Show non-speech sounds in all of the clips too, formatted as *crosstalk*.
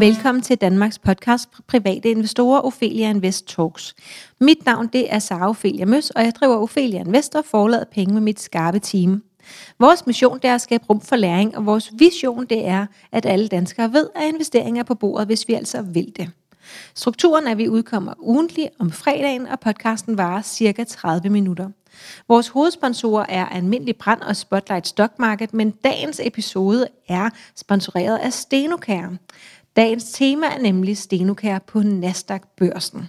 Velkommen til Danmarks podcast private investorer, Ophelia Invest Talks. Mit navn det er Sara Ophelia Møs, og jeg driver Ophelia Invest og forlader penge med mit skarpe team. Vores mission det er at skabe rum for læring, og vores vision det er, at alle danskere ved, at investeringer er på bordet, hvis vi altså vil det. Strukturen er, at vi udkommer ugentlig om fredagen, og podcasten varer cirka 30 minutter. Vores hovedsponsorer er Almindelig Brand og Spotlight Stock Market, men dagens episode er sponsoreret af Stenokær. Dagens tema er nemlig Stenokær på Nasdaq-børsen.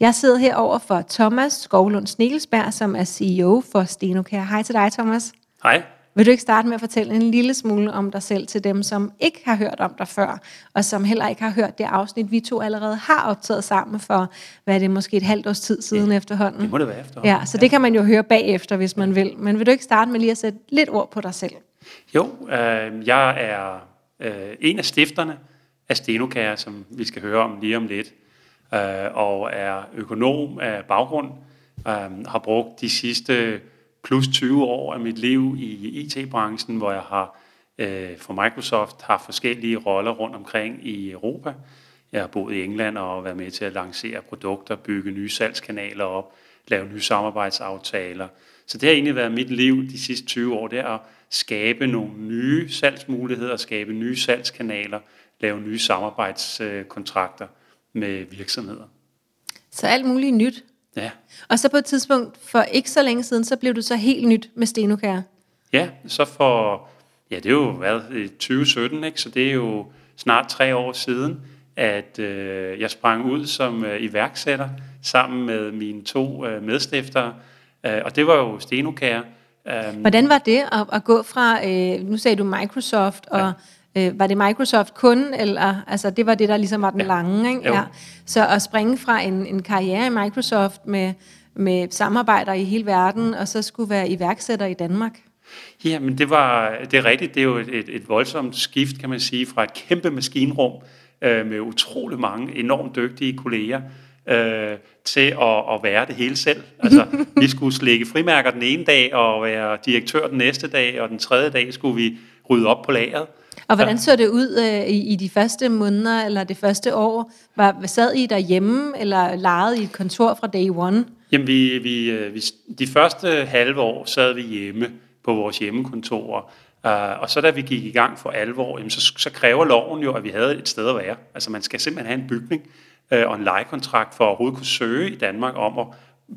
Jeg sidder herover for Thomas Skovlund Snegelsberg, som er CEO for Stenokær. Hej til dig, Thomas. Hej. Vil du ikke starte med at fortælle en lille smule om dig selv til dem, som ikke har hørt om dig før, og som heller ikke har hørt det afsnit, vi to allerede har optaget sammen for, hvad er det, måske et halvt års tid siden ja, efterhånden? Det må det være efterhånden. Ja, så det kan man jo høre bagefter, hvis man vil. Men vil du ikke starte med lige at sætte lidt ord på dig selv? Jo, øh, jeg er øh, en af stifterne af Stenokær, som vi skal høre om lige om lidt, øh, og er økonom af baggrund, øh, har brugt de sidste plus 20 år af mit liv i IT-branchen, hvor jeg har øh, for Microsoft har forskellige roller rundt omkring i Europa. Jeg har boet i England og været med til at lancere produkter, bygge nye salgskanaler op, lave nye samarbejdsaftaler. Så det har egentlig været mit liv de sidste 20 år, det er at skabe nogle nye salgsmuligheder, skabe nye salgskanaler, lave nye samarbejdskontrakter med virksomheder. Så alt muligt nyt. Ja. Og så på et tidspunkt, for ikke så længe siden, så blev du så helt nyt med Stenokær. Ja, så for, ja det er jo været 2017, ikke? så det er jo snart tre år siden, at øh, jeg sprang ud som øh, iværksætter sammen med mine to øh, medstiftere, øh, og det var jo Stenokær. Øh, Hvordan var det at, at gå fra, øh, nu sagde du Microsoft, og ja Øh, var det Microsoft kun, eller altså det var det, der ligesom var den ja. lange, ikke? Ja. Så at springe fra en, en karriere i Microsoft med, med samarbejder i hele verden, og så skulle være iværksætter i Danmark? Ja, men det var det er rigtigt. Det er jo et, et, et voldsomt skift, kan man sige, fra et kæmpe maskinrum øh, med utrolig mange enormt dygtige kolleger, øh, til at, at være det hele selv. Altså, *laughs* vi skulle slække frimærker den ene dag, og være direktør den næste dag, og den tredje dag skulle vi rydde op på lageret. Og hvordan så det ud øh, i, i de første måneder eller det første år? Var, sad I derhjemme eller lejede I et kontor fra day one? Jamen, vi, vi, øh, vi, de første halve år sad vi hjemme på vores hjemmekontor. Uh, og så da vi gik i gang for alvor, jamen, så, så kræver loven jo, at vi havde et sted at være. Altså man skal simpelthen have en bygning uh, og en lejekontrakt for at overhovedet kunne søge i Danmark om at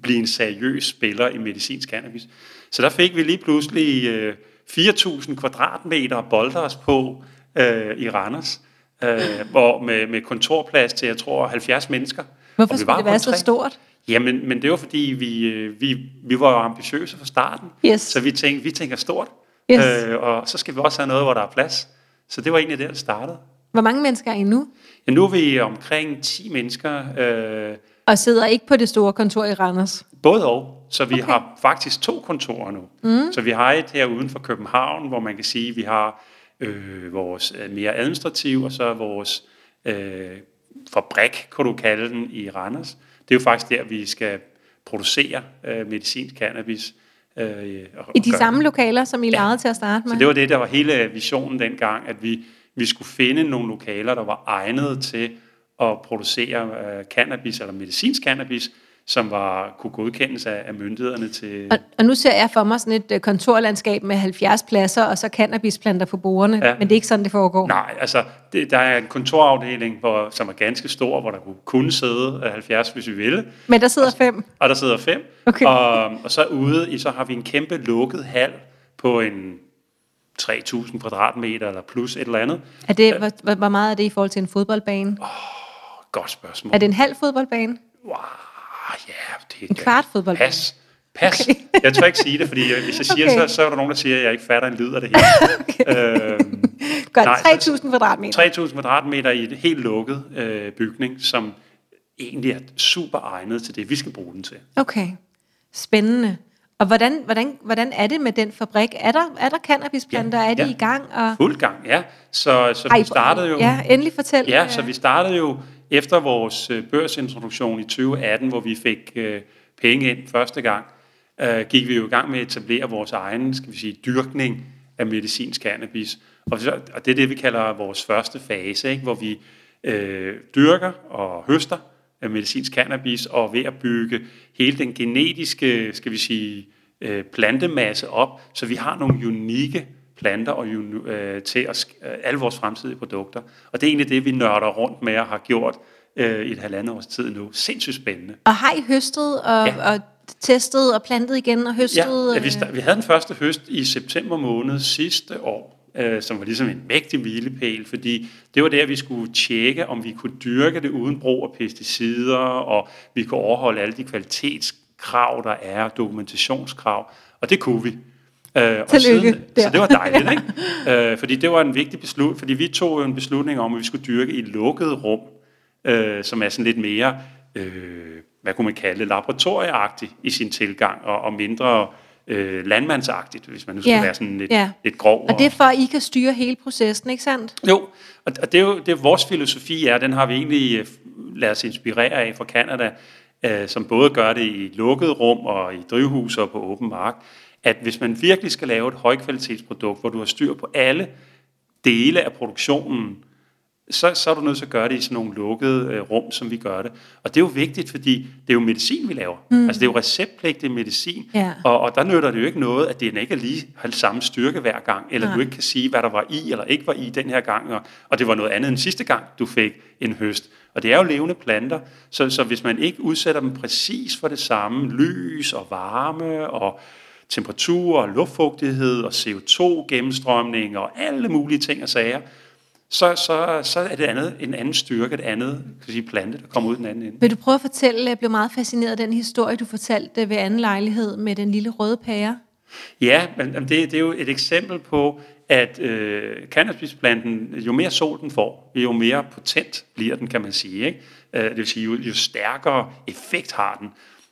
blive en seriøs spiller i medicinsk cannabis. Så der fik vi lige pludselig uh, 4.000 kvadratmeter bolder os på øh, i Randers, øh, hvor med, med kontorplads til, jeg tror, 70 mennesker. Hvorfor skulle det være så stort? Jamen, men det var fordi, vi, øh, vi, vi var ambitiøse fra starten. Yes. Så vi tænkte, vi tænker stort. Yes. Øh, og så skal vi også have noget, hvor der er plads. Så det var egentlig der, det startede. Hvor mange mennesker er I nu? Ja, nu er vi omkring 10 mennesker. Øh, og sidder ikke på det store kontor i Randers? Både og. Så vi okay. har faktisk to kontorer nu. Mm. Så vi har et her uden for København, hvor man kan sige, at vi har øh, vores øh, mere administrativ, og så vores øh, fabrik, kunne du kalde den, i Randers. Det er jo faktisk der, vi skal producere øh, medicinsk cannabis. Øh, og, I de samme det. lokaler, som I ja. lejede til at starte med? Så det var det, der var hele visionen dengang, at vi, vi skulle finde nogle lokaler, der var egnet til at producere øh, cannabis, eller medicinsk cannabis, som var, kunne godkendes af, af myndighederne til... Og, og nu ser jeg for mig sådan et øh, kontorlandskab med 70 pladser, og så cannabisplanter på bordene, ja. men det er ikke sådan, det foregår? Nej, altså det, der er en kontorafdeling, hvor, som er ganske stor, hvor der kunne kunne sidde 70, hvis vi ville. Men der sidder fem? Og der sidder fem. Okay. Og, og så ude i, så har vi en kæmpe lukket hal på en 3.000 kvadratmeter eller plus et eller andet. Er det, hvor, hvor meget er det i forhold til en fodboldbane? Oh, godt spørgsmål. Er det en halv fodboldbane? Wow. Ja, det En kvart fodbold. Pas. Pas. Okay. jeg tør ikke sige det, fordi hvis jeg siger okay. så, så er der nogen, der siger, at jeg ikke fatter en lyd af det her. *laughs* okay. øhm, Godt, 3.000 kvadratmeter. 3.000 kvadratmeter i et helt lukket øh, bygning, som egentlig er super egnet til det, vi skal bruge den til. Okay, spændende. Og hvordan, hvordan, hvordan er det med den fabrik? Er der, er der cannabisplanter? Ja, er de ja. i gang? Og... Fuld gang, ja. Så, så vi startede jo... Ja, endelig fortæl. Ja, så vi startede jo efter vores øh, børsintroduktion i 2018, hvor vi fik øh, penge ind første gang, øh, gik vi jo i gang med at etablere vores egen, skal vi sige, dyrkning af medicinsk cannabis. Og, så, og det er det, vi kalder vores første fase, ikke? hvor vi øh, dyrker og høster af medicinsk cannabis, og ved at bygge hele den genetiske, skal vi sige, øh, plantemasse op, så vi har nogle unikke planter og øh, til at, øh, alle vores fremtidige produkter. Og det er egentlig det, vi nørder rundt med og har gjort øh, i et halvandet års tid nu. Sindssygt spændende. Og har I høstet og, ja. og testet og plantet igen og høstet? Ja, ja vi, vi havde den første høst i september måned sidste år, øh, som var ligesom en mægtig milepæl, fordi det var der, vi skulle tjekke, om vi kunne dyrke det uden brug af pesticider, og vi kunne overholde alle de kvalitetskrav, der er, dokumentationskrav, og det kunne vi. Øh, og siden, så det var dejligt, *laughs* ikke? Øh, fordi det var en vigtig beslutning, fordi vi tog jo en beslutning om, at vi skulle dyrke i et lukket rum, øh, som er sådan lidt mere, øh, hvad kunne man kalde laboratorieagtigt i sin tilgang, og, og mindre øh, landmandsagtigt, hvis man nu skal ja. være sådan lidt, ja. lidt grov. Og det er for, at I kan styre hele processen, ikke sandt? Jo, og det er jo det er vores filosofi er, den har vi egentlig øh, ladet os inspirere af fra Canada, øh, som både gør det i lukket rum og i drivhus og på åben mark, at hvis man virkelig skal lave et højkvalitetsprodukt, hvor du har styr på alle dele af produktionen, så, så er du nødt til at gøre det i sådan nogle lukkede øh, rum, som vi gør det. Og det er jo vigtigt, fordi det er jo medicin, vi laver. Mm. Altså det er jo receptpligtig medicin, ja. og, og der nytter det jo ikke noget, at den ikke er lige har samme styrke hver gang, eller ja. du ikke kan sige, hvad der var i eller ikke var i den her gang, og, og det var noget andet end sidste gang, du fik en høst. Og det er jo levende planter, så, så hvis man ikke udsætter dem præcis for det samme, lys og varme og temperatur og luftfugtighed og CO2-gennemstrømning og alle mulige ting og sager, så, så, så er det andet, en anden styrke, et andet kan sige, plante, der kommer ud den anden ende. Vil du prøve at fortælle, jeg blev meget fascineret af den historie, du fortalte ved anden lejlighed med den lille røde pære? Ja, men det, det er jo et eksempel på, at øh, cannabisplanten, jo mere sol den får, jo mere potent bliver den, kan man sige. Ikke? Øh, det vil sige, jo, jo stærkere effekt har den.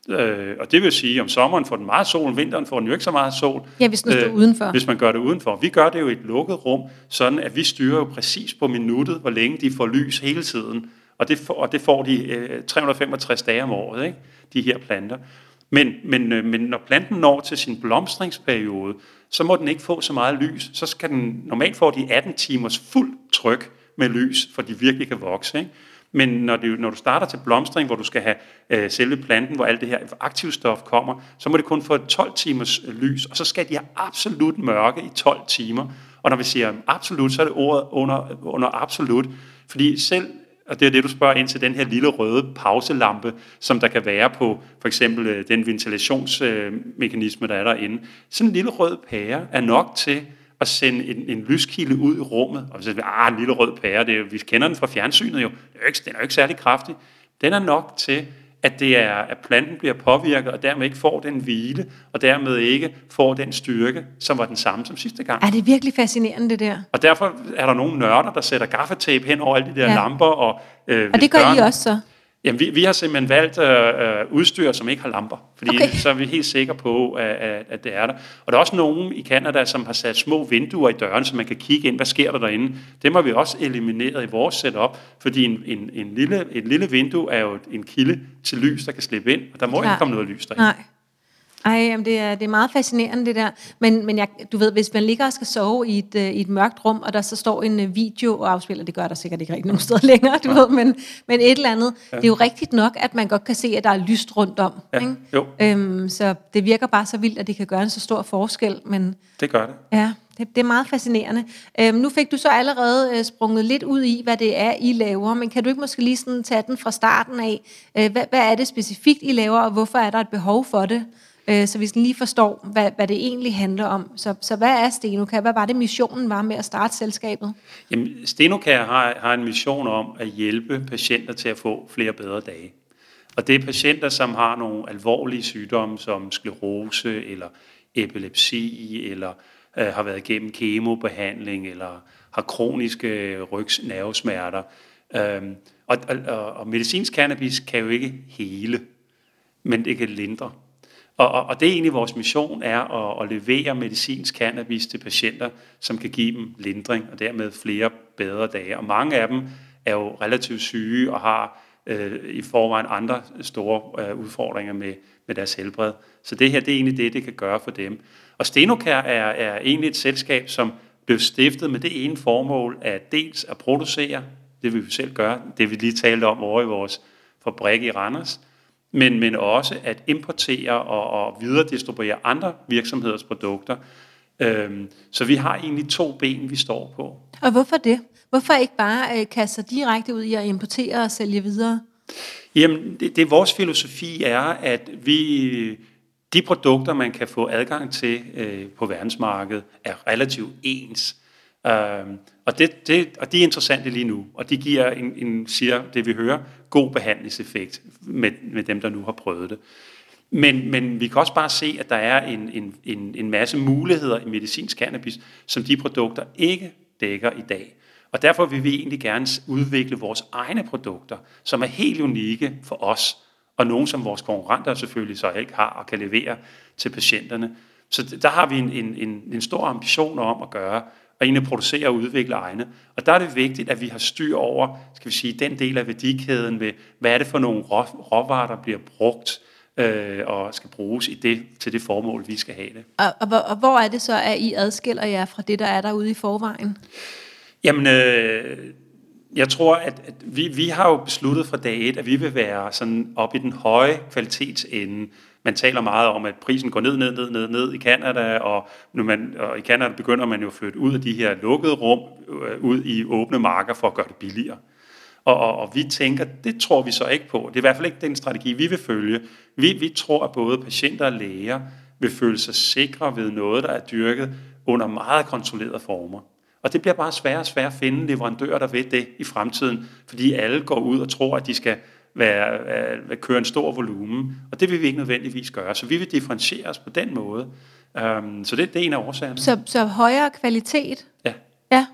Øh, og det vil sige, om sommeren får den meget sol, om vinteren får den jo ikke så meget sol. Ja, hvis den står øh, udenfor. Hvis man gør det udenfor. Vi gør det jo i et lukket rum, sådan at vi styrer jo præcis på minuttet, hvor længe de får lys hele tiden. Og det får, og det får de øh, 365 dage om året, ikke? de her planter. Men, men, øh, men når planten når til sin blomstringsperiode, så må den ikke få så meget lys. Så skal den, normalt få de 18 timers fuld tryk med lys, for de virkelig kan vokse. Ikke? Men når, du, når du starter til blomstring, hvor du skal have øh, selve planten, hvor alt det her aktivstof kommer, så må det kun få 12 timers øh, lys, og så skal de have absolut mørke i 12 timer. Og når vi siger absolut, så er det ordet under, under absolut, fordi selv og det er det, du spørger ind til den her lille røde pauselampe, som der kan være på for eksempel øh, den ventilationsmekanisme, der er derinde. Sådan en lille rød pære er nok til at sende en, en lyskilde ud i rummet. Og så ah, en lille rød pære, det er, vi kender den fra fjernsynet jo. Den er jo ikke, den er jo ikke særlig kraftig. Den er nok til, at, det er, at planten bliver påvirket, og dermed ikke får den hvile, og dermed ikke får den styrke, som var den samme som sidste gang. Er det virkelig fascinerende, det der? Og derfor er der nogle nørder, der sætter gaffatape hen over alle de der ja. lamper. Og, øh, og det gør børn, I også så? Jamen, vi, vi har simpelthen valgt øh, øh, udstyr, som ikke har lamper, fordi okay. så er vi helt sikre på, at, at det er der. Og der er også nogen i Canada, som har sat små vinduer i døren, så man kan kigge ind, hvad sker der derinde. Dem har vi også elimineret i vores setup, fordi en, en, en lille, et lille vindue er jo en kilde til lys, der kan slippe ind, og der må ja. ikke komme noget lys derinde. Nej. Ej, jamen det, er, det er meget fascinerende det der. Men, men jeg, du ved, hvis man ligger og skal sove i et, uh, i et mørkt rum, og der så står en uh, video og afspiller, det gør der sikkert ikke rigtig nogen *laughs* steder længere, du ja. ved, men, men et eller andet. Ja. Det er jo rigtigt nok, at man godt kan se, at der er lyst rundt om. Ja. Ikke? Jo. Øhm, så det virker bare så vildt, at det kan gøre en så stor forskel. Men, det gør det. Ja, det, det er meget fascinerende. Øhm, nu fik du så allerede uh, sprunget lidt ud i, hvad det er, I laver, men kan du ikke måske lige sådan tage den fra starten af? Uh, hvad, hvad er det specifikt, I laver, og hvorfor er der et behov for det? Øh, så vi sådan lige forstår, hvad, hvad det egentlig handler om. Så, så hvad er Stenoka? Hvad var det, missionen var med at starte selskabet? Jamen, Stenoka har, har en mission om at hjælpe patienter til at få flere bedre dage. Og det er patienter, som har nogle alvorlige sygdomme, som sklerose eller epilepsi, eller øh, har været igennem kemobehandling, eller har kroniske rygsnervesmerter. Øhm, og, og, og medicinsk cannabis kan jo ikke hele, men det kan lindre. Og, og, og det er egentlig vores mission, er at, at levere medicinsk cannabis til patienter, som kan give dem lindring, og dermed flere bedre dage. Og mange af dem er jo relativt syge og har øh, i forvejen andre store øh, udfordringer med, med deres helbred. Så det her, det er egentlig det, det kan gøre for dem. Og Stenokær er, er egentlig et selskab, som blev stiftet med det ene formål, at dels at producere det vil vi selv gøre, det vi lige talte om over i vores fabrik i Randers, men, men også at importere og, og videre distribuere andre virksomheders produkter. Øhm, så vi har egentlig to ben, vi står på. Og hvorfor det? Hvorfor ikke bare øh, kaste sig direkte ud i at importere og sælge videre? Jamen, det, det vores filosofi er, at vi de produkter, man kan få adgang til øh, på verdensmarkedet, er relativt ens. Øh, og, det, det, og de er interessante lige nu, og de giver, en, en, siger det vi hører, god behandlingseffekt med, med dem, der nu har prøvet det. Men, men vi kan også bare se, at der er en, en, en, en masse muligheder i medicinsk cannabis, som de produkter ikke dækker i dag. Og derfor vil vi egentlig gerne udvikle vores egne produkter, som er helt unikke for os, og nogen, som vores konkurrenter selvfølgelig så ikke har og kan levere til patienterne. Så der har vi en, en, en, en stor ambition om at gøre, og egentlig producere og udvikle egne. Og der er det vigtigt, at vi har styr over, skal vi sige, den del af værdikæden med, hvad er det for nogle råvarer, der bliver brugt, øh, og skal bruges i det, til det formål, vi skal have det. Og, og, og hvor er det så, at I adskiller jer fra det, der er derude i forvejen? Jamen, øh, jeg tror, at, at vi, vi har jo besluttet fra dag et, at vi vil være sådan op i den høje kvalitetsende. Man taler meget om, at prisen går ned, ned, ned, ned, ned i Kanada, og, når man, og i Kanada begynder man jo at flytte ud af de her lukkede rum, øh, ud i åbne marker for at gøre det billigere. Og, og, og vi tænker, det tror vi så ikke på. Det er i hvert fald ikke den strategi, vi vil følge. Vi, vi tror, at både patienter og læger vil føle sig sikre ved noget, der er dyrket under meget kontrollerede former. Og det bliver bare sværere og sværere at finde leverandører, der ved det i fremtiden, fordi alle går ud og tror, at de skal være, være, køre en stor volumen, og det vil vi ikke nødvendigvis gøre. Så vi vil differentiere os på den måde. Um, så det, det er en af årsagerne. Så, så højere kvalitet? Ja. Ja,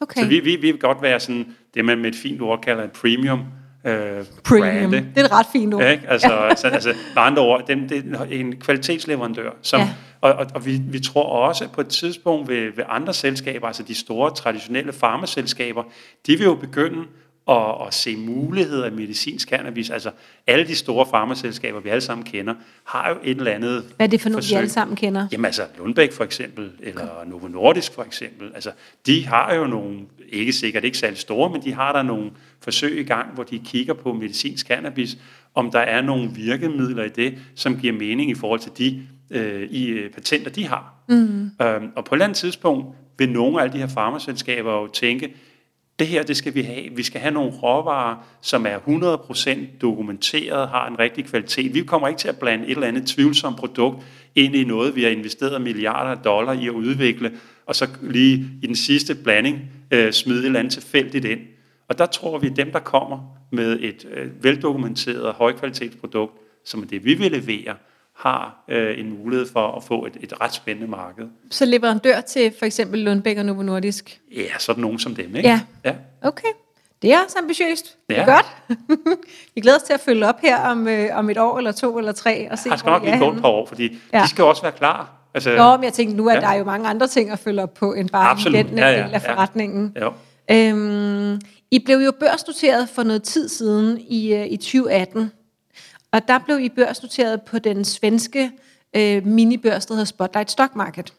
okay. Så vi, vi, vi vil godt være sådan, det man med et fint ord kalder en premium øh, Premium. Brande. Det er et ret fint ord. Ikke? Altså, ja. altså, altså, med andre ord, det, det er en kvalitetsleverandør, som, ja. og, og, og vi, vi tror også på et tidspunkt ved, ved andre selskaber, altså de store traditionelle farmaselskaber, de vil jo begynde at, at se muligheder i medicinsk cannabis. Altså alle de store farmaselskaber, vi alle sammen kender, har jo et eller andet Hvad er det for nogle, vi alle sammen kender? Jamen altså Lundbæk for eksempel, eller okay. Novo Nordisk for eksempel. Altså de har jo nogle, ikke sikkert ikke særlig store, men de har der nogle forsøg i gang, hvor de kigger på medicinsk cannabis, om der er nogle virkemidler i det, som giver mening i forhold til de øh, i øh, patenter, de har. Mm. Øhm, og på et eller andet tidspunkt vil nogle af alle de her farmaselskaber jo tænke, det her, det skal vi have. Vi skal have nogle råvarer, som er 100% dokumenteret, har en rigtig kvalitet. Vi kommer ikke til at blande et eller andet tvivlsomt produkt ind i noget, vi har investeret milliarder af dollar i at udvikle, og så lige i den sidste blanding øh, smide et eller andet tilfældigt ind. Og der tror vi, at dem, der kommer med et øh, veldokumenteret højkvalitetsprodukt, som er det, vi vil levere, har øh, en mulighed for at få et, et ret spændende marked. Så leverandør til for eksempel Lundbæk og Novo Nordisk? Ja, sådan nogen som dem, ikke? Ja, ja. okay. Det er også ambitiøst. Ja. Det er godt. *laughs* vi glæder os til at følge op her om, øh, om et år eller to eller tre. Og se, jeg skal nok lige gå et par år, fordi ja. de skal også være klar. Altså, Nå, men jeg tænkte nu, at ja. der er jo mange andre ting at følge op på, end bare Absolut. den ja, ja, del af forretningen. Ja. Ja. Øhm, I blev jo børsnoteret for noget tid siden i, øh, i 2018. Og der blev I børsnoteret på den svenske øh, minibørs, der hedder Spotlight Stock Market,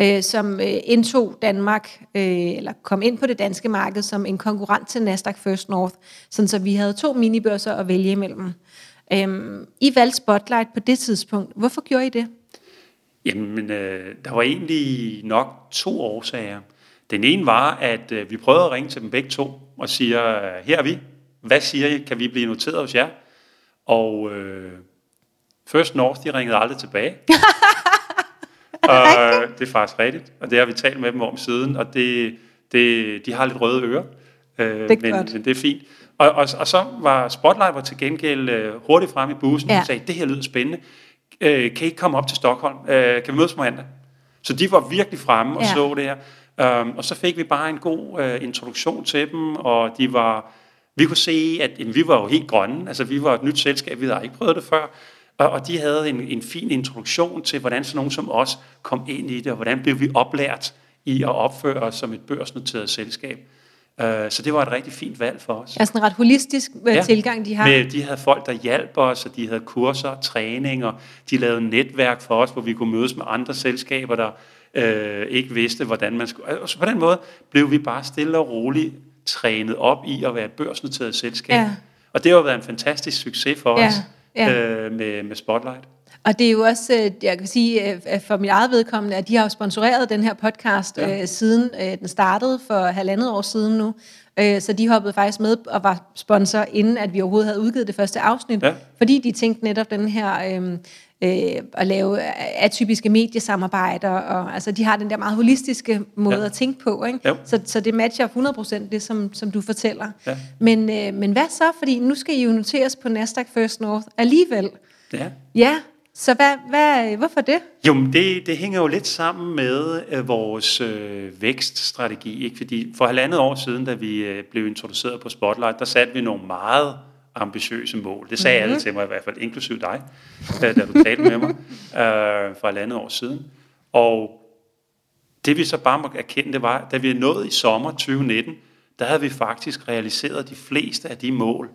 øh, som øh, indtog Danmark, øh, eller kom ind på det danske marked som en konkurrent til Nasdaq First North, sådan så vi havde to minibørser at vælge imellem. Øh, I valgte Spotlight på det tidspunkt. Hvorfor gjorde I det? Jamen, øh, der var egentlig nok to årsager. Den ene var, at øh, vi prøvede at ringe til dem begge to og siger, her er vi. Hvad siger I? Kan vi blive noteret hos jer? Og øh, First North, de ringede aldrig tilbage. *laughs* og det er faktisk rigtigt, og det har vi talt med dem om siden, og det, det, de har lidt røde ører, øh, det men, men det er fint. Og, og, og så var Spotlight var til gengæld øh, hurtigt frem i bussen ja. og sagde, det her lyder spændende, øh, kan I ikke komme op til Stockholm, øh, kan vi mødes på mandag? Så de var virkelig fremme og ja. så det her. Um, og så fik vi bare en god uh, introduktion til dem, og de var vi kunne se, at jamen, vi var jo helt grønne, altså vi var et nyt selskab, vi havde ikke prøvet det før, og, og de havde en, en fin introduktion til, hvordan sådan nogen som os kom ind i det, og hvordan blev vi oplært i at opføre os som et børsnoteret selskab. Uh, så det var et rigtig fint valg for os. Altså en ret holistisk uh, ja, tilgang, de har. Med, de havde folk, der hjalp os, og de havde kurser, træninger, de lavede netværk for os, hvor vi kunne mødes med andre selskaber, der uh, ikke vidste, hvordan man skulle... Altså på den måde blev vi bare stille og roligt trænet op i at være et børsnoteret selskab. Ja. Og det har jo været en fantastisk succes for Ja, os ja. Øh, med, med Spotlight. Og det er jo også, øh, jeg kan sige øh, for mit eget vedkommende, at de har jo sponsoreret den her podcast ja. øh, siden øh, den startede for halvandet år siden nu. Øh, så de hoppede faktisk med og var sponsor, inden at vi overhovedet havde udgivet det første afsnit. Ja. Fordi de tænkte netop den her... Øh, at lave atypiske mediesamarbejder, og altså, de har den der meget holistiske måde Ja. ja. at tænke på, ikke? Jo. Så, så det matcher 100% det, som, som du fortæller. Ja. Men, øh, men hvad så? Fordi nu skal I jo noteres på Nasdaq First North alligevel. Ja. Ja, så hvad, hvad, hvorfor det? Jo, men det, det hænger jo lidt sammen med øh, vores øh, vækststrategi. Ikke? Fordi for halvandet år siden, da vi øh, blev introduceret på Spotlight, der satte vi nogle meget ambitiøse mål. Det sagde mm-hmm. alle til mig i hvert fald, inklusiv dig, da du talte med mig øh, for halvandet år siden. Og det vi så bare må erkende, det var, da vi nåede i sommer 2019, der havde vi faktisk realiseret de fleste af de mål.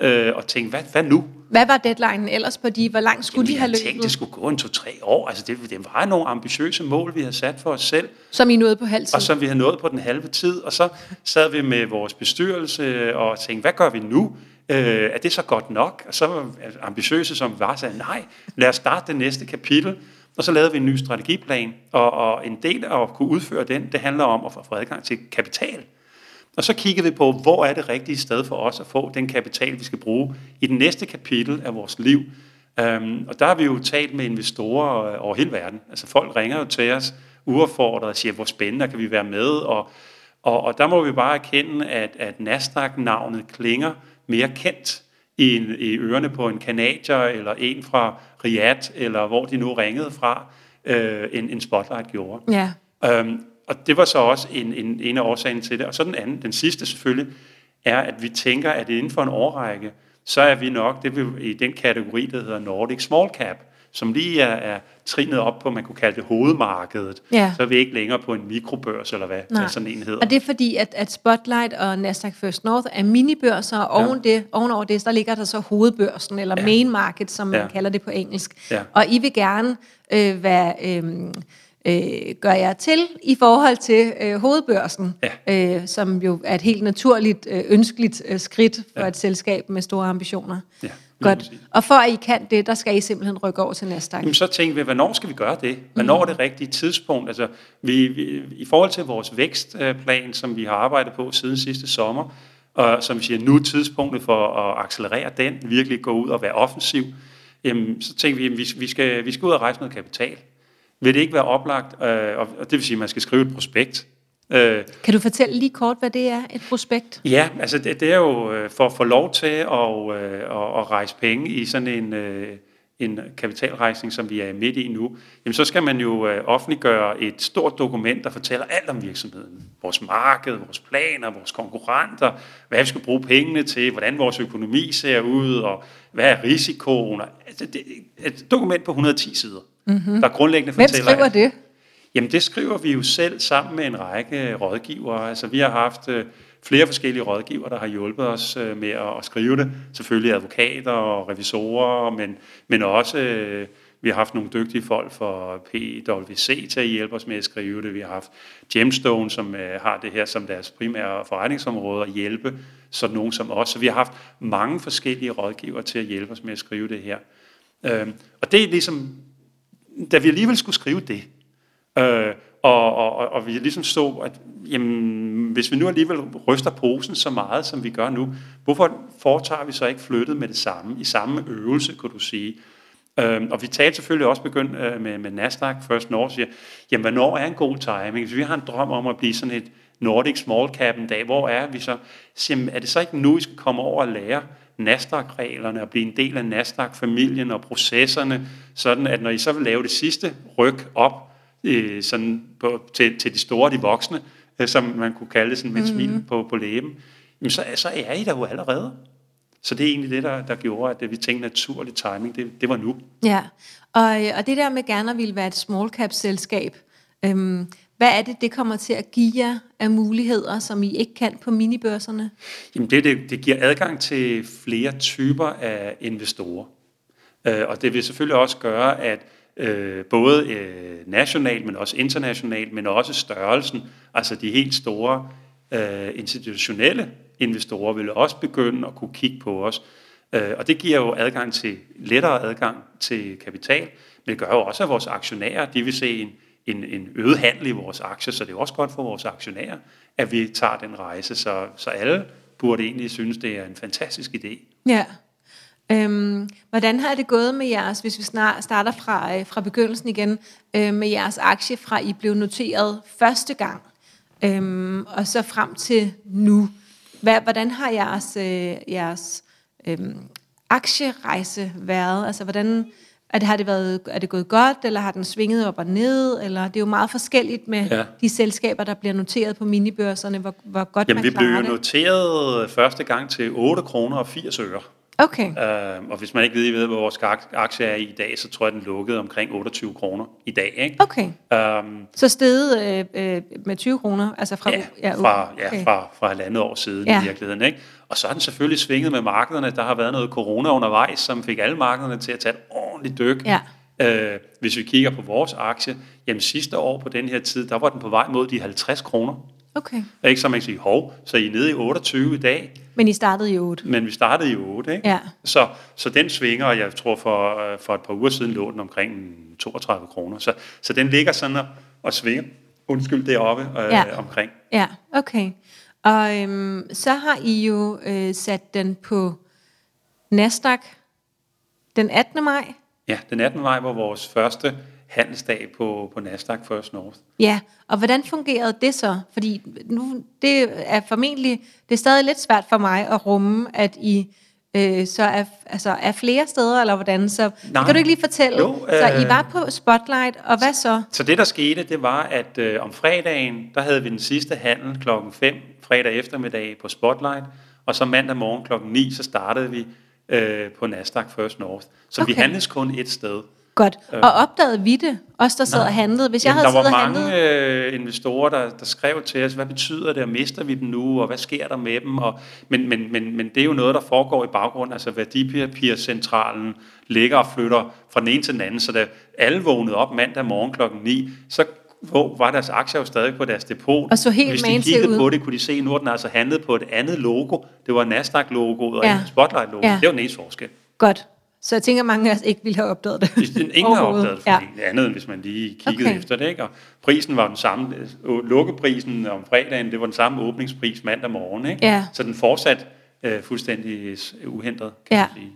Øh, og tænkte, hvad, hvad nu? Hvad var deadline ellers på de? Hvor langt skulle Jamen, de have jeg tænkte, det løbet? skulle gå en to-tre år. Altså, det, det var nogle ambitiøse mål, vi havde sat for os selv, Som I nåede på halv tid? og som vi havde nået på den halve tid. Og så sad vi med vores bestyrelse og tænkte, hvad gør vi nu? Øh, er det så godt nok? Og så ambitiøse, som vi var, sagde, nej, lad os starte det næste kapitel. Og så lavede vi en ny strategiplan, og, og en del af at kunne udføre den, det handler om at få adgang til kapital. Og så kiggede vi på, hvor er det rigtige sted for os at få den kapital, vi skal bruge i den næste kapitel af vores liv. Um, og der har vi jo talt med investorer øh, over hele verden. Altså folk ringer jo til os uaffordret og siger, hvor spændende kan vi være med? Og, og, og der må vi bare erkende, at, at Nasdaq-navnet klinger mere kendt i, en, i ørerne på en kanadier, eller en fra Riyadh, eller hvor de nu ringede fra, øh, end, end Spotlight gjorde. Ja. Øhm, og det var så også en, en, en af årsagerne til det. Og så den anden, den sidste selvfølgelig, er, at vi tænker, at inden for en årrække, så er vi nok det, vi, i den kategori, der hedder Nordic Small Cap, som lige er, er trinet op på, man kunne kalde det hovedmarkedet. Ja. Så er vi ikke længere på en mikrobørs, eller hvad, Nej. hvad sådan en hedder. Og det er fordi, at, at Spotlight og Nasdaq First North er minibørser, og oven det, ovenover det, der ligger der så hovedbørsen, eller Ja. ja. main market, som man Ja. kalder det på engelsk. Ja. Og I vil gerne øh, være... Øh, øh, gør jeg til i forhold til øh, hovedbørsen, Ja. øh, som jo er et helt naturligt, øh, ønskeligt øh, skridt for Ja. et selskab med store ambitioner. Ja, Godt. Og for at I kan det, der skal I simpelthen rykke over til Nasdaq. Jamen, så tænkte vi, hvornår skal vi gøre det? Hvornår er det rigtige tidspunkt? Altså, vi, vi, I forhold til vores vækstplan, som vi har arbejdet på siden sidste sommer, og som vi siger, nu er tidspunktet for at accelerere den, virkelig gå ud og være offensiv, jamen, så tænkte vi, at vi, vi, skal, vi skal ud og rejse noget kapital. Vil det ikke være oplagt, øh, og og det vil sige, at man skal skrive et prospekt, øh, Kan du fortælle lige kort, hvad det er, et prospekt? Ja, altså det, det er jo øh, for at få lov til at, øh, at, at rejse penge i sådan en, øh, en kapitalrejsning, som vi er midt i nu, jamen så skal man jo offentliggøre et stort dokument, der fortæller alt om virksomheden. Vores marked, vores planer, vores konkurrenter, hvad vi skal bruge pengene til, hvordan vores økonomi ser ud, og hvad er risikoen. Altså, det et dokument på 110 sider, mm-hmm. der grundlæggende Hvem fortæller... skriver det? Jamen det skriver vi jo selv sammen med en række rådgivere. Altså vi har haft øh, flere forskellige rådgivere, der har hjulpet os øh, med at, skrive det. Selvfølgelig advokater og revisorer, men, men også øh, vi har haft nogle dygtige folk for PwC til at hjælpe os med at skrive det. Vi har haft Gemstone, som har det her som deres primære forretningsområde at hjælpe sådan nogen som os. Så vi har haft mange forskellige rådgivere til at hjælpe os med at skrive det her. Øhm, og det er ligesom, da vi alligevel skulle skrive det, Øh, og, og, og- og vi ligesom så, at jamen, hvis vi nu alligevel ryster posen så meget, som vi gør nu, hvorfor foretager vi så ikke flyttet med det samme, i samme øvelse, kunne du sige? Øh, og vi talte selvfølgelig også begyndt øh, med, med Nasdaq First North, siger, jamen hvornår er en god timing? Hvis vi har en drøm om at blive sådan et Nordic Small Cap en dag, hvor er vi så? Så, Jamen, er det så ikke nu, vi skal komme over og lære Nasdaq-reglerne og blive en del af Nasdaq-familien og processerne, sådan at når I så vil lave det sidste ryg op, øh, sådan på, til, til de store, de voksne, øh, som man kunne kalde det sådan med et smil på, på læben, jamen så, så er I der jo allerede. Så det er egentlig det, der, der gjorde, at vi tænkte naturlig timing, det, det var nu. Ja, og, øh, og det der med gerne at ville være et small cap selskab, øhm, hvad er det, det kommer til at give jer af muligheder, som I ikke kan på minibørserne? Jamen det, det, det giver adgang til flere typer af investorer. Øh, og det vil selvfølgelig også gøre, at øh, både øh, nationalt, men også internationalt, men også størrelsen, altså de helt store øh, institutionelle investorer vil også begynde at kunne kigge på os. Øh, og det giver jo adgang til, lettere adgang til kapital, men det gør jo også, at vores aktionærer, de vil se en, en, en øget handel i vores aktier, så det er også godt for vores aktionærer, at vi tager den rejse. Så, så alle burde egentlig synes, det er en fantastisk idé. Ja. Øhm, hvordan har det gået med jeres, hvis vi snart starter fra, øh, fra begyndelsen igen, øh, med jeres aktie fra I blev noteret første gang, øhm, og så frem til nu? Hvad, hvordan har jeres, øh, jeres øh, aktierejse været? Altså, hvordan er det, har det været, er det gået godt, eller har den svinget op og ned? Eller det er jo meget forskelligt med ja. de selskaber, der bliver noteret på minibørserne, hvor, hvor godt Jamen, man klarer det. vi blev jo noteret første gang til 8 kroner og 80 øre. Okay. Øh, og hvis man ikke ved, hvor vores aktie er i dag, så tror jeg, den lukkede omkring 28 kroner i dag. Ikke? Okay. Um, så steget øh, øh, med 20 kroner? Altså fra, ja, ja, fra, okay. ja, fra, fra halvandet år siden ja. i virkeligheden. Ikke? Og så er den selvfølgelig svinget med markederne. Der har været noget corona undervejs, som fik alle markederne til at tage et ordentligt dyk. Ja. Øh, hvis vi kigger på vores aktie, jamen sidste år på den her tid, der var den på vej mod de 50 kroner. Okay. Ikke som man kan sige, hov, så I er nede i 28 i dag. Men I startede i 8. Men vi startede i 8, ikke? Ja. Så, så den svinger, og jeg tror for, for et par uger siden lå den omkring 32 kroner. Så, så den ligger sådan og, og svinger, undskyld, deroppe øh, ja. omkring. Ja, okay. Og øhm, så har I jo øh, sat den på Nasdaq den 18. maj. Ja, den 18. maj var vores første handelsdag på, på Nasdaq First North. Ja, og hvordan fungerede det så? Fordi nu, det er formentlig, det er stadig lidt svært for mig at rumme, at I øh, så er, altså, er flere steder, eller hvordan? Så Nej. kan du ikke lige fortælle? Jo, øh, så I øh, var på Spotlight, og hvad så? Så det, der skete, det var, at øh, om fredagen, der havde vi den sidste handel klokken 5, fredag eftermiddag på Spotlight, og så mandag morgen klokken 9, så startede vi øh, på Nasdaq First North. Så okay. vi handles kun et sted. Godt. Og opdagede vi det, os der sad og handlede? Hvis jeg Jamen, havde der var mange handlet... øh, investorer, der, der skrev til os, hvad betyder det, og mister vi dem nu, og hvad sker der med dem? Og, men, men, men, men det er jo noget, der foregår i baggrunden. Altså værdipapircentralen ligger og flytter fra den ene til den anden, så da alle vågnede op mandag morgen klokken 9, så hvor var deres aktier jo stadig på deres depot. Og så helt Hvis de kiggede på det, kunne de se, at nu den altså handlet på et andet logo. Det var Nasdaq-logoet og ja. Spotlight-logoet. Ja. Det var den eneste forskel. Godt. Så jeg tænker, mange af os ikke ville have opdaget det. Ingen har opdaget det, for ja. andet end hvis man lige kiggede okay. efter det. Ikke? Og prisen var den samme, lukkeprisen om fredagen, det var den samme åbningspris mandag morgen. Ikke? Ja. Så den fortsat øh, fuldstændig uhindret, kan ja. man sige.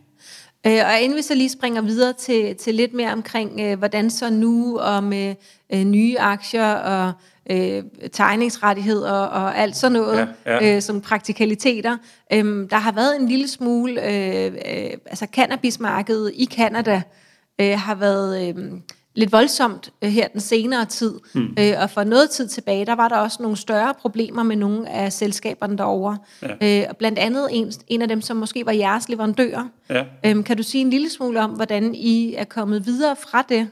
Øh, og inden vi så lige springer videre til, til lidt mere omkring, øh, hvordan så nu og med øh, nye aktier og øh, tegningsrettigheder og alt sådan noget, ja, ja. Øh, som praktikaliteter. Øh, der har været en lille smule, øh, øh, altså cannabismarkedet i Kanada øh, har været... Øh, lidt voldsomt øh, her den senere tid. Mm. Øh, og for noget tid tilbage, der var der også nogle større problemer med nogle af selskaberne derovre. Ja. Øh, blandt andet en, en af dem, som måske var jeres leverandører. Ja. Øh, kan du sige en lille smule om, hvordan I er kommet videre fra det?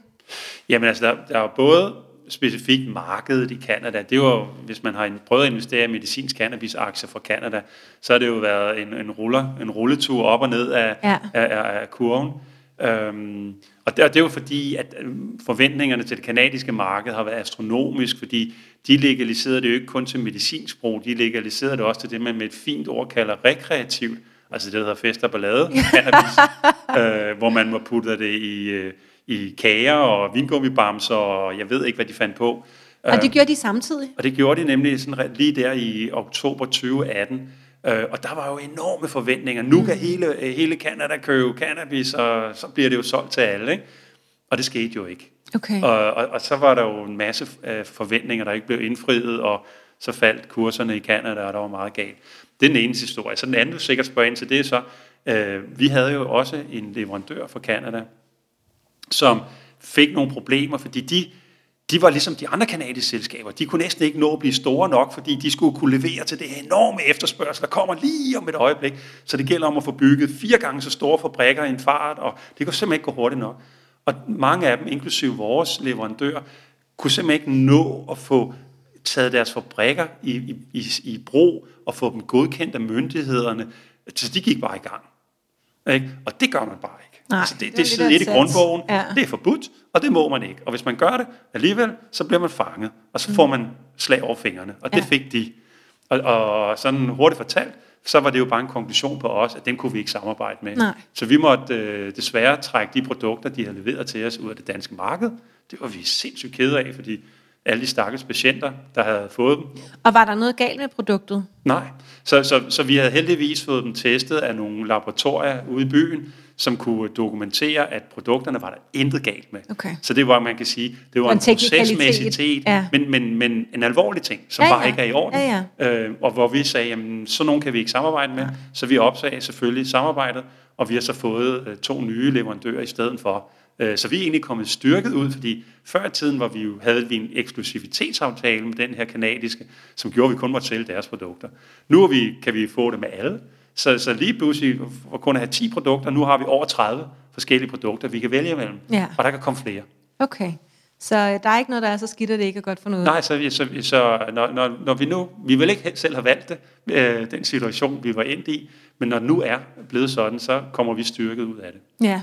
Jamen altså, der, der er både specifikt markedet i Kanada. Det var, hvis man har prøvet at investere i medicinsk cannabis-aktier fra Kanada, så har det jo været en, en, ruller, en rulletur op og ned af, ja. af, af, af kurven. Øhm, og det, og det er jo fordi, at øhm, forventningerne til det kanadiske marked har været astronomisk, fordi de legaliserede det jo ikke kun til medicinsk brug, de legaliserede det også til det, man med et fint ord kalder rekreativt, altså det, der hedder fest og ballade, cannabis, øh, hvor man må putte det i, øh, i kager og vingummibamser, og jeg ved ikke, hvad de fandt på. Og det gjorde de samtidig? Og det gjorde de nemlig sådan lige der i oktober 2018. Øh, og der var jo enorme forventninger. Nu kan hele, hele Canada købe cannabis, og så bliver det jo solgt til alle. Ikke? Og det skete jo ikke. Okay. Og, og, og så var der jo en masse øh, forventninger, der ikke blev indfriet, og så faldt kurserne i Canada, og der var meget galt. Det er den ene historie. Så den anden, du sikkert spørger ind til, det er så, øh, vi havde jo også en leverandør for Canada, som fik nogle problemer, fordi de de var ligesom de andre kanadiske selskaber. De kunne næsten ikke nå at blive store nok, fordi de skulle kunne levere til det enorme efterspørgsel, der kommer lige om et øjeblik. Så det gælder om at få bygget fire gange så store fabrikker i en fart, og det kunne simpelthen ikke gå hurtigt nok. Og mange af dem, inklusive vores leverandør, kunne simpelthen ikke nå at få taget deres fabrikker i, i, i, i brug og få dem godkendt af myndighederne. Så de gik bare i gang. Ikke? Og det gør man bare ikke. Nej, altså det, det, det sidder lidt i grundbogen. Ja. Det er forbudt, og det må man ikke. Og hvis man gør det alligevel, så bliver man fanget, og så får mm. man slag over fingrene. Og det ja. fik de. Og, og sådan hurtigt fortalt, så var det jo bare en konklusion på os, at den kunne vi ikke samarbejde med. Nej. Så vi måtte øh, desværre trække de produkter, de havde leveret til os ud af det danske marked. Det var vi sindssygt kede af, fordi alle de stakkels patienter, der havde fået dem. Og var der noget galt med produktet? Nej, så, så, så vi havde heldigvis fået dem testet af nogle laboratorier ude i byen, som kunne dokumentere, at produkterne var der intet galt med. Okay. Så det var, man kan sige, det var En en, procesmæssitet, ja. men, men, men en alvorlig ting, som Ja, bare ja. ikke er i orden. Ja, Øh, og hvor vi sagde, jamen sådan nogen kan vi ikke samarbejde med, så vi opsagde selvfølgelig samarbejdet, og vi har så fået øh, to nye leverandører i stedet for. Øh, så vi er egentlig kommet styrket ud, fordi før i tiden var vi jo, havde vi en eksklusivitetsaftale med den her kanadiske, som gjorde, at vi kun måtte sælge deres produkter. Nu vi, kan vi få det med alle. Så, så lige pludselig, for kun at have 10 produkter, nu har vi over 30 forskellige produkter, vi kan vælge imellem. Ja. Og der kan komme flere. Okay. Så øh, der er ikke noget, der er så skidt, at det ikke er godt for noget? Nej, så, så, så når, når, når vi nu, vi vil ikke selv have valgt det, øh, den situation, vi var endt i, men når det nu er blevet sådan, så kommer vi styrket ud af det. Ja,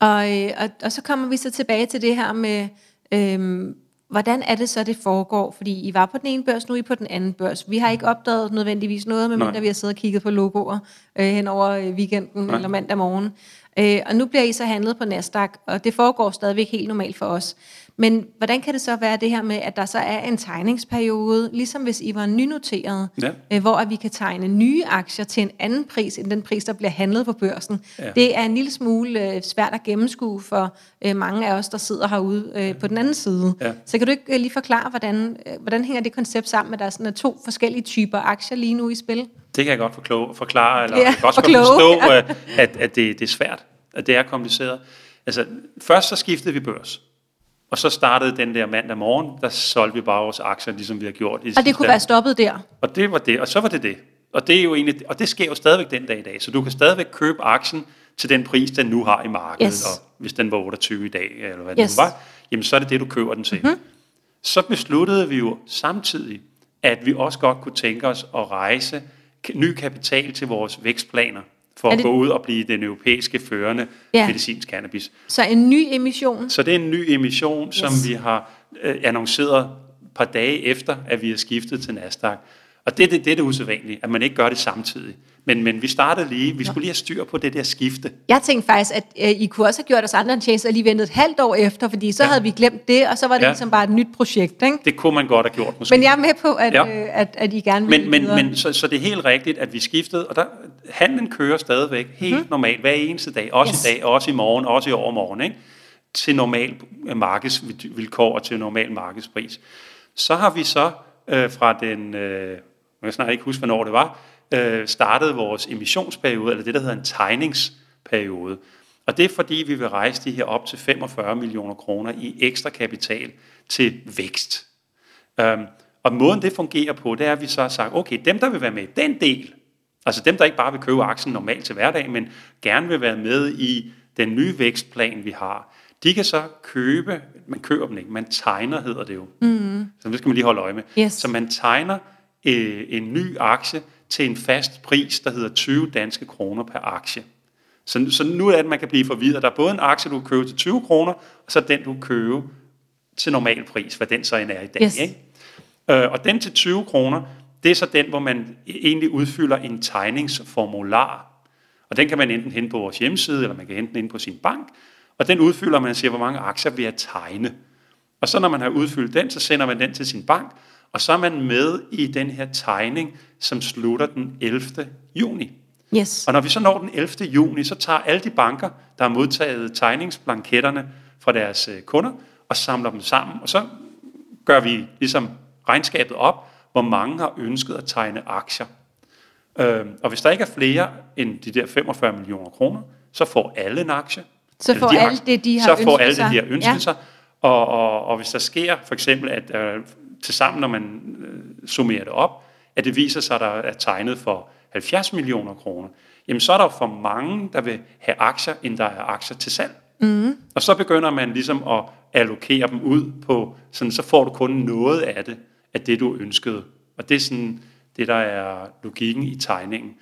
og, øh, og, og så kommer vi så tilbage til det her med, øhm, hvordan er det så, det foregår? Fordi I var på den ene børs, nu er I på den anden børs. Vi har ikke opdaget nødvendigvis noget, medmindre vi har siddet og kigget på logoer øh, hen over øh, weekenden Nej. eller mandag morgen. Øh, og nu bliver I så handlet på Nasdaq, og det foregår stadigvæk helt normalt for os. Men hvordan kan det så være det her med, at der så er en tegningsperiode, ligesom hvis I var nynoteret, Ja. øh, hvor at vi kan tegne nye aktier til en anden pris, end den pris, der bliver handlet på børsen. Ja. Det er en lille smule øh, svært at gennemskue for øh, mange af os, der sidder herude øh, på den anden side. Ja. Så kan du ikke øh, lige forklare, hvordan, øh, hvordan hænger det koncept sammen med, at der er sådan, to forskellige typer aktier lige nu i spil? Det kan jeg godt forklare, forklare eller Ja, jeg kan også og godt forstå, ja. *laughs* at, at det, det er svært, at det er kompliceret. Altså, først så skiftede vi børs, og så startede den der mandag morgen, der solgte vi bare vores aktier, ligesom vi har gjort. I Og det kunne være stoppet der. Og det var det, og så var det det. Og det er jo egentlig, og det sker jo stadigvæk den dag i dag, så du kan stadigvæk købe aktien til den pris, den nu har i markedet, Yes. og hvis den var 28 i dag, eller hvad Yes. den var, jamen så er det det, du køber den til. Mm-hmm. Så besluttede vi jo samtidig, at vi også godt kunne tænke os at rejse ny kapital til vores vækstplaner, for Er at det- gå ud og blive den europæiske førende Ja. medicinsk cannabis. Så en ny emission. Så det er en ny emission, yes. som vi har øh, annonceret et par dage efter, at vi har skiftet til Nasdaq. Og det, det, det er det usædvanlige, at man ikke gør det samtidig. Men, men vi startede lige, vi skulle lige have styr på det der skifte. Jeg tænkte faktisk, at øh, I kunne også have gjort os andre en tjeneste og lige ventet et halvt år efter, fordi så ja. Havde vi glemt det, og så var det ja. Ligesom bare et nyt projekt. Ikke? Det kunne man godt have gjort måske. Men jeg er med på, at, ja. Øh, at, at I gerne vil Men, men, videre. men så, så det er helt rigtigt, at vi skiftede, og der, handlen kører stadigvæk helt mm. normalt hver eneste dag, også Yes. i dag, også i morgen, også i overmorgen, ikke? til normal markedsvilkår og til normal markedspris. Så har vi så øh, fra den, øh, jeg kan snart ikke huske, hvornår det var, øh, startet vores emissionsperiode, eller det, der hedder en tegningsperiode. Og det er fordi, vi vil rejse de her op til 45 millioner kroner i ekstra kapital til vækst. Øhm, og måden det fungerer på, det er, at vi så har sagt, okay, dem der vil være med i den del, altså dem der ikke bare vil købe aktien normalt til hverdag, men gerne vil være med i den nye vækstplan, vi har, de kan så købe, man køber dem ikke, man tegner hedder det jo. Mm. Så det skal man lige holde øje med. Yes. Så man tegner øh, en ny aktie til en fast pris, der hedder 20 danske kroner per aktie. Så, så nu er det, at man kan blive forvirret. Der er både en aktie, du kan købe til 20 kroner, og så den, du kan købe til normal pris, hvad den så end er i dag. Yes. Ikke? Øh, og den til 20 kroner, det er så den, hvor man egentlig udfylder en tegningsformular. Og den kan man enten hente på vores hjemmeside, eller man kan hente den inde på sin bank. Og den udfylder man og siger, hvor mange aktier vil jeg tegne. Og så når man har udfyldt den, så sender man den til sin bank, og så er man med i den her tegning, som slutter den 11. juni. Yes. Og når vi så når den 11. juni, så tager alle de banker, der har modtaget tegningsblanketterne fra deres øh, kunder, og samler dem sammen. Og så gør vi ligesom regnskabet op, hvor mange har ønsket at tegne aktier. Øh, og hvis der ikke er flere end de der 45 millioner kroner, så får alle en aktie. Så får de alle det, de har Så får ønsket alle sig. det, de har ønsket Ja. sig. Og, og, og hvis der sker for eksempel, at øh, til sammen, når man øh, summerer det op, at det viser sig, at der er tegnet for 70 millioner kroner, jamen så er der for mange, der vil have aktier, end der er aktier til salg. Mm. Og så begynder man ligesom at allokere dem ud på, sådan, så får du kun noget af det, af det du ønskede. Og det er sådan det, der er logikken i tegningen.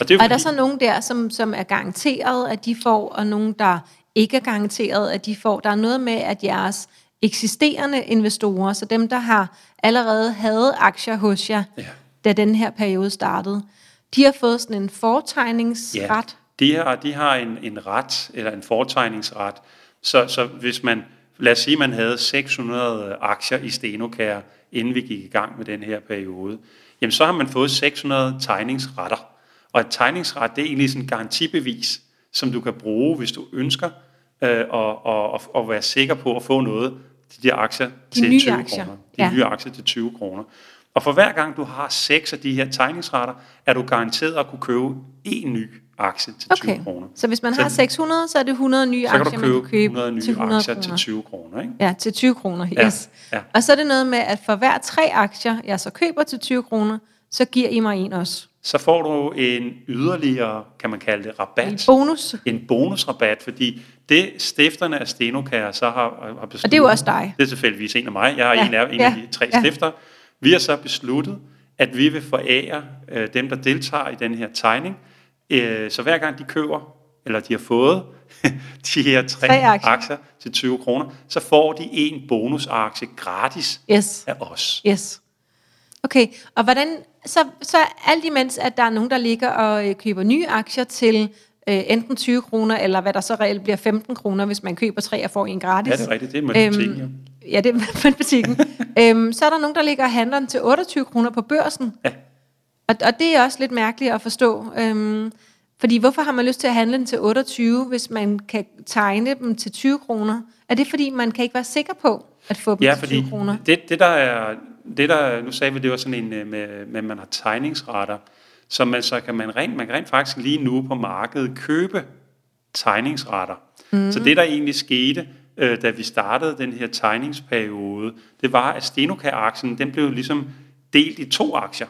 Og det er, er der fordi- så nogen der, som, som er garanteret, at de får, og nogen, der ikke er garanteret, at de får? Der er noget med, at jeres eksisterende investorer, så dem, der har allerede havde aktier hos jer, Ja. da den her periode startede. De har fået sådan en fortegningsret. de har, de har en, en ret, eller en fortegningsret. Så, så hvis man, lad os sige, man havde 600 aktier i Stenokær, inden vi gik i gang med den her periode, jamen så har man fået 600 tegningsretter. Og et tegningsret, det er egentlig sådan en garantibevis, som du kan bruge, hvis du ønsker øh, og, og, og være sikker på at få noget, de der aktier De til nye 20 aktier. kroner. De Ja. nye aktier til 20 kroner. Og for hver gang du har seks af de her tegningsretter, er du garanteret at kunne købe en ny aktie til 20 Okay, kroner. så hvis man Så- har 600, så er det 100 nye kan aktier, du købe, man kan købe 100 nye til 100 aktier kroner. til 20 kroner. Ikke? Ja, til 20 kroner, Ja, yes. ja. Og så er det noget med, at for hver tre aktier, jeg så køber til 20 kroner, så giver I mig en også. Så får du en yderligere, kan man kalde det, En rabat. bonus. En bonusrabat, fordi det stifterne af Stenokær så har, har besluttet... Og det er jo også dig. Det er tilfældigvis en af mig. Jeg er Ja, en af, en ja, af de tre ja. stifter. Vi har så besluttet, at vi vil forære øh, dem, der deltager i den her tegning. Øh, så hver gang de køber, eller de har fået *laughs* de her tre, Tre aktier. aktier til 20 kroner, så får de en bonusaktie gratis Yes, af os. yes. Okay, og hvordan, så, så alt imens, at der er nogen, der ligger og øh, køber nye aktier til øh, enten 20 kroner, eller hvad der så reelt bliver 15 kroner, hvis man køber tre og får en gratis. Ja, det er rigtigt. Det er matematik, Øhm, ja. Det er matematikken. *laughs* øhm, så er der nogen, der ligger og handler den til 28 kroner på børsen. Ja. Og, og det er også lidt mærkeligt at forstå. Øhm, fordi hvorfor har man lyst til at handle den til 28, hvis man kan tegne dem til 20 kroner? Er det fordi, man kan ikke være sikker på at få dem Ja, til fordi 20 kroner? det, det der er, det der, nu sagde vi, det var sådan en, øh, med, med man har tegningsretter, så man, så kan man rent, man kan rent faktisk lige nu på markedet købe tegningsretter. Mm. Så det der egentlig skete, øh, da vi startede den her tegningsperiode, det var, at Stenokær-aktien, den blev ligesom delt i to aktier.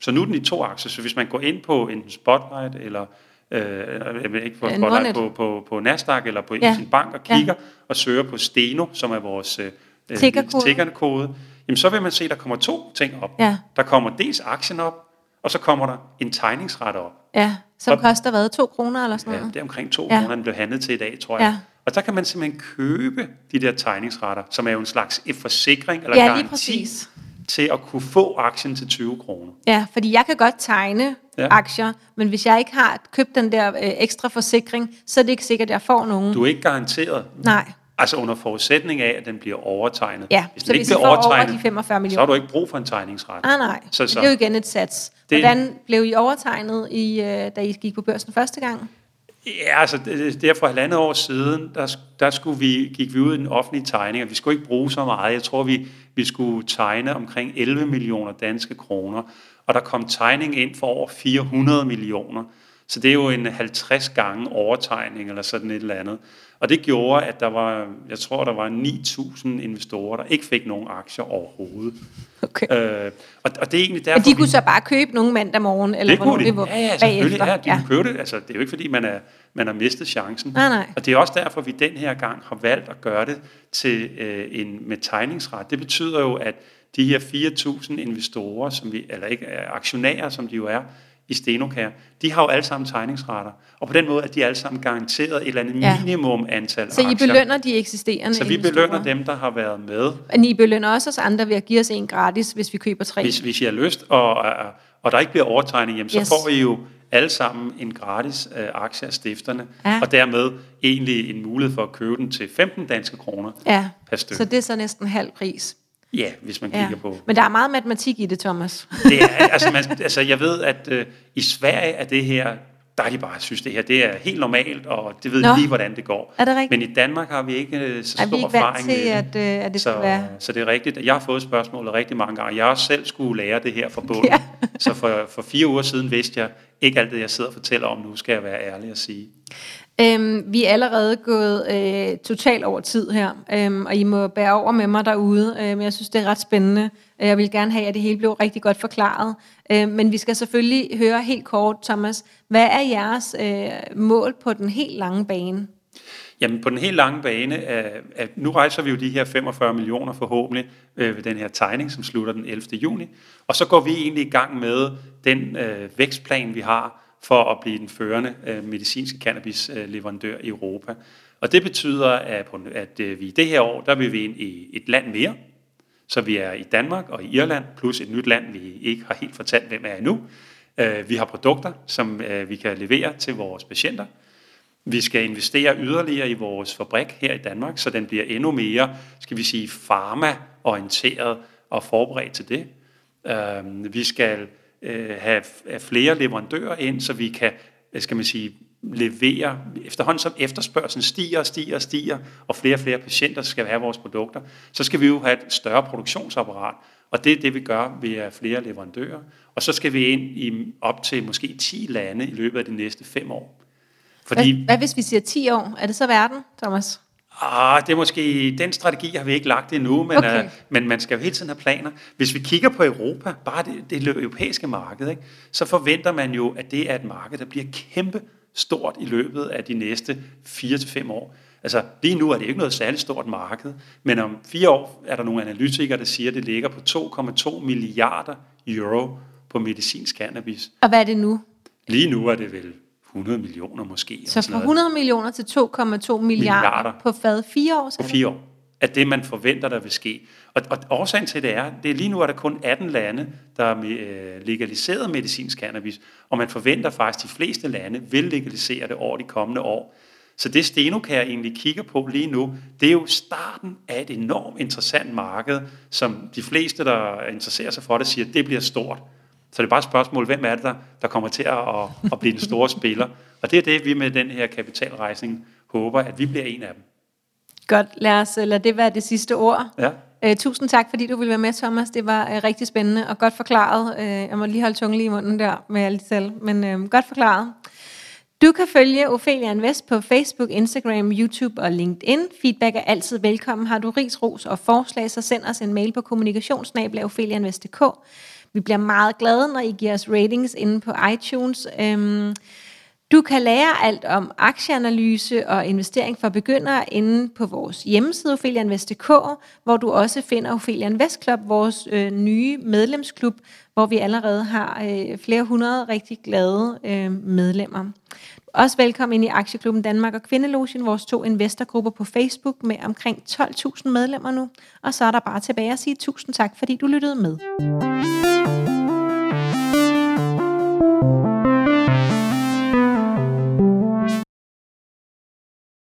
Så nu er den i to aktier, så hvis man går ind på en Spotlight, eller øh, ikke på, Spotlight, på, på, på Nasdaq, eller på Ja. ja. sin bank og Ja. kigger, og søger på Steno, som er vores øh, øh, Tickerkode. tickerkode, jamen så vil man se, at der kommer to ting op. Ja. Der kommer dels aktien op, og så kommer der en tegningsret op. Ja, som Og- koster hvad? 2 kroner eller sådan Ja, noget? det er omkring 2 Ja. kroner, den blev handlet til i dag, tror jeg. Ja. Og der kan man simpelthen købe de der tegningsretter, som er jo en slags et forsikring eller Ja, garanti præcis. til at kunne få aktien til 20 kroner. Ja, fordi jeg kan godt tegne. Ja. aktier, men hvis jeg ikke har købt den der øh, ekstra forsikring, så er det ikke sikkert, at jeg får nogen. Du er ikke garanteret, Nej. Altså under forudsætning af, at den bliver overtegnet. Ja, hvis så den hvis ikke I bliver får over overtegnet, de 45 så har millioner. du ikke brug for en tegningsret. Ah, nej, Så- så, så- det er jo igen et sats. Det- Hvordan blev I overtegnet, i, øh, da I gik på børsen første gang? Ja, altså der for halvandet år siden, der, der skulle vi, gik vi ud i den offentlige tegning, og vi skulle ikke bruge så meget. Jeg tror, vi, vi skulle tegne omkring 11 millioner danske kroner, og der kom tegning ind for over 400 millioner. Så det er jo en 50 gange overtegning eller sådan et eller andet. Og det gjorde, at der var, jeg tror, der var 9.000 investorer, der ikke fik nogen aktier overhovedet. Okay. Øh, og, og det er egentlig derfor, Og de vi- kunne så bare købe nogen mandag morgen, eller det kunne det de. var Ja, ja, selvfølgelig. bagefter? Ja, de ja. købe det. Altså, det er jo ikke, fordi man, er, man har mistet chancen. Nej, nej. Og det er også derfor, vi den her gang har valgt at gøre det til øh, en med tegningsret. Det betyder jo, at de her 4.000 investorer, som vi, eller ikke aktionærer, som de jo er, i Stenokær, de har jo alle sammen tegningsretter. Og på den måde er de alle sammen garanteret et eller andet Ja. minimum antal Så I aktier. belønner de eksisterende så vi investorer? belønner dem, der har været med. Men I belønner også os andre ved at give os en gratis, hvis vi køber tre. Hvis, hvis I har lyst, og, og, der ikke bliver overtegning, jamen, så Yes. får I jo alle sammen en gratis øh, aktie af stifterne, Ja. og dermed egentlig en mulighed for at købe den til 15 danske kroner Ja, per stykke. så det er så næsten halv pris. Ja, hvis man Ja. kigger på. Men der er meget matematik i det, Thomas. *laughs* Det er, altså, man, altså, jeg ved, at øh, i Sverige er det her, der er de bare synes, det her det er helt normalt, og det ved Nå. Lige, hvordan det går. Er det rigtigt? Men i Danmark har vi ikke øh, så Er stor vi ikke erfaring til, med at, øh, at det skal Så, være... så det er rigtigt. Jeg har fået spørgsmålet rigtig mange gange. Jeg også selv skulle lære det her fra bunden. Ja. Så for, for fire uger siden vidste jeg ikke alt det, jeg sidder og fortæller om nu, skal jeg være ærlig at sige. Øhm, vi er allerede gået øh, totalt over tid her, øhm, og I må bære over med mig derude, øh, men jeg synes, det er ret spændende. Øh, jeg vil gerne have, at det hele blev rigtig godt forklaret. Øh, men vi skal selvfølgelig høre helt kort, Thomas, hvad er jeres øh, mål på den helt lange bane? Jamen på den helt lange bane, er, at nu rejser vi jo de her 45 millioner forhåbentlig øh, ved den her tegning, som slutter den 11. juni. Og så går vi egentlig i gang med den øh, vækstplan, vi har for at blive den førende øh, medicinske cannabis-leverandør i Europa. Og det betyder, at, på, at øh, vi i det her år, der vil vi ind i et land mere, Så vi er i Danmark og i Irland, plus et nyt land, vi ikke har helt fortalt, hvem er endnu. Øh, vi har produkter, som øh, vi kan levere til vores patienter. Vi skal investere yderligere i vores fabrik her i Danmark, så den bliver endnu mere, skal vi sige, farma-orienteret og forberedt til det. Øh, vi skal Øh, have flere leverandører ind, så vi kan, skal man sige, levere, efterhånden som efterspørgselen stiger og stiger og stiger, og flere og flere patienter skal have vores produkter, så skal vi jo have et større produktionsapparat, og det er det, vi gør ved flere leverandører. Og så skal vi ind i op til måske 10 lande i løbet af de næste 5 år. Fordi, hvad, hvad hvis vi siger 10 år? Er det så verden, Thomas? Ah, det er måske, den strategi har vi ikke lagt endnu, men, okay. uh, men man skal jo hele tiden have planer. Hvis vi kigger på Europa, bare det, det europæiske marked, ikke, så forventer man jo, at det er et marked, der bliver kæmpe stort i løbet af de næste 4-5 år. Altså lige nu er det ikke noget særligt stort marked, men om fire år er der nogle analytikere, der siger, at det ligger på 2,2 milliarder euro på medicinsk cannabis. Og hvad er det nu? Lige nu er det vel 100 millioner måske. Så fra 100 millioner til 2,2 milliarder, milliarder på fad fire år? På fire år. At det, man forventer, der vil ske. Og, og årsagen til det er, det er lige nu er der kun 18 lande, der har øh, legaliseret medicinsk cannabis, og man forventer faktisk, at de fleste lande vil legalisere det over de kommende år. Så det Stenokær egentlig kigger på lige nu, det er jo starten af et enormt interessant marked, som de fleste, der interesserer sig for det, siger, det bliver stort. Så det er bare et spørgsmål, hvem er det, der, der kommer til at, at, blive den store spiller? Og det er det, vi med den her kapitalrejsning håber, at vi bliver en af dem. Godt, lad os lade det være det sidste ord. Ja. Uh, tusind tak, fordi du ville være med, Thomas. Det var uh, rigtig spændende og godt forklaret. Uh, jeg må lige holde tungen lige i munden der med alle selv, men uh, godt forklaret. Du kan følge Ophelia Invest på Facebook, Instagram, YouTube og LinkedIn. Feedback er altid velkommen. Har du ris, ros og forslag, så send os en mail på kommunikationsnabel.opheliainvest.dk. Vi bliver meget glade, når I giver os ratings inde på iTunes. Øhm, du kan lære alt om aktieanalyse og investering for begyndere inde på vores hjemmeside ofelianvest.dk, hvor du også finder Ophelia Invest Club, vores øh, nye medlemsklub, hvor vi allerede har øh, flere hundrede rigtig glade øh, medlemmer. Også velkommen ind i Aktieklubben Danmark og Kvindelogen, vores to investorgrupper på Facebook med omkring 12.000 medlemmer nu. Og så er der bare tilbage at sige tusind tak, fordi du lyttede med.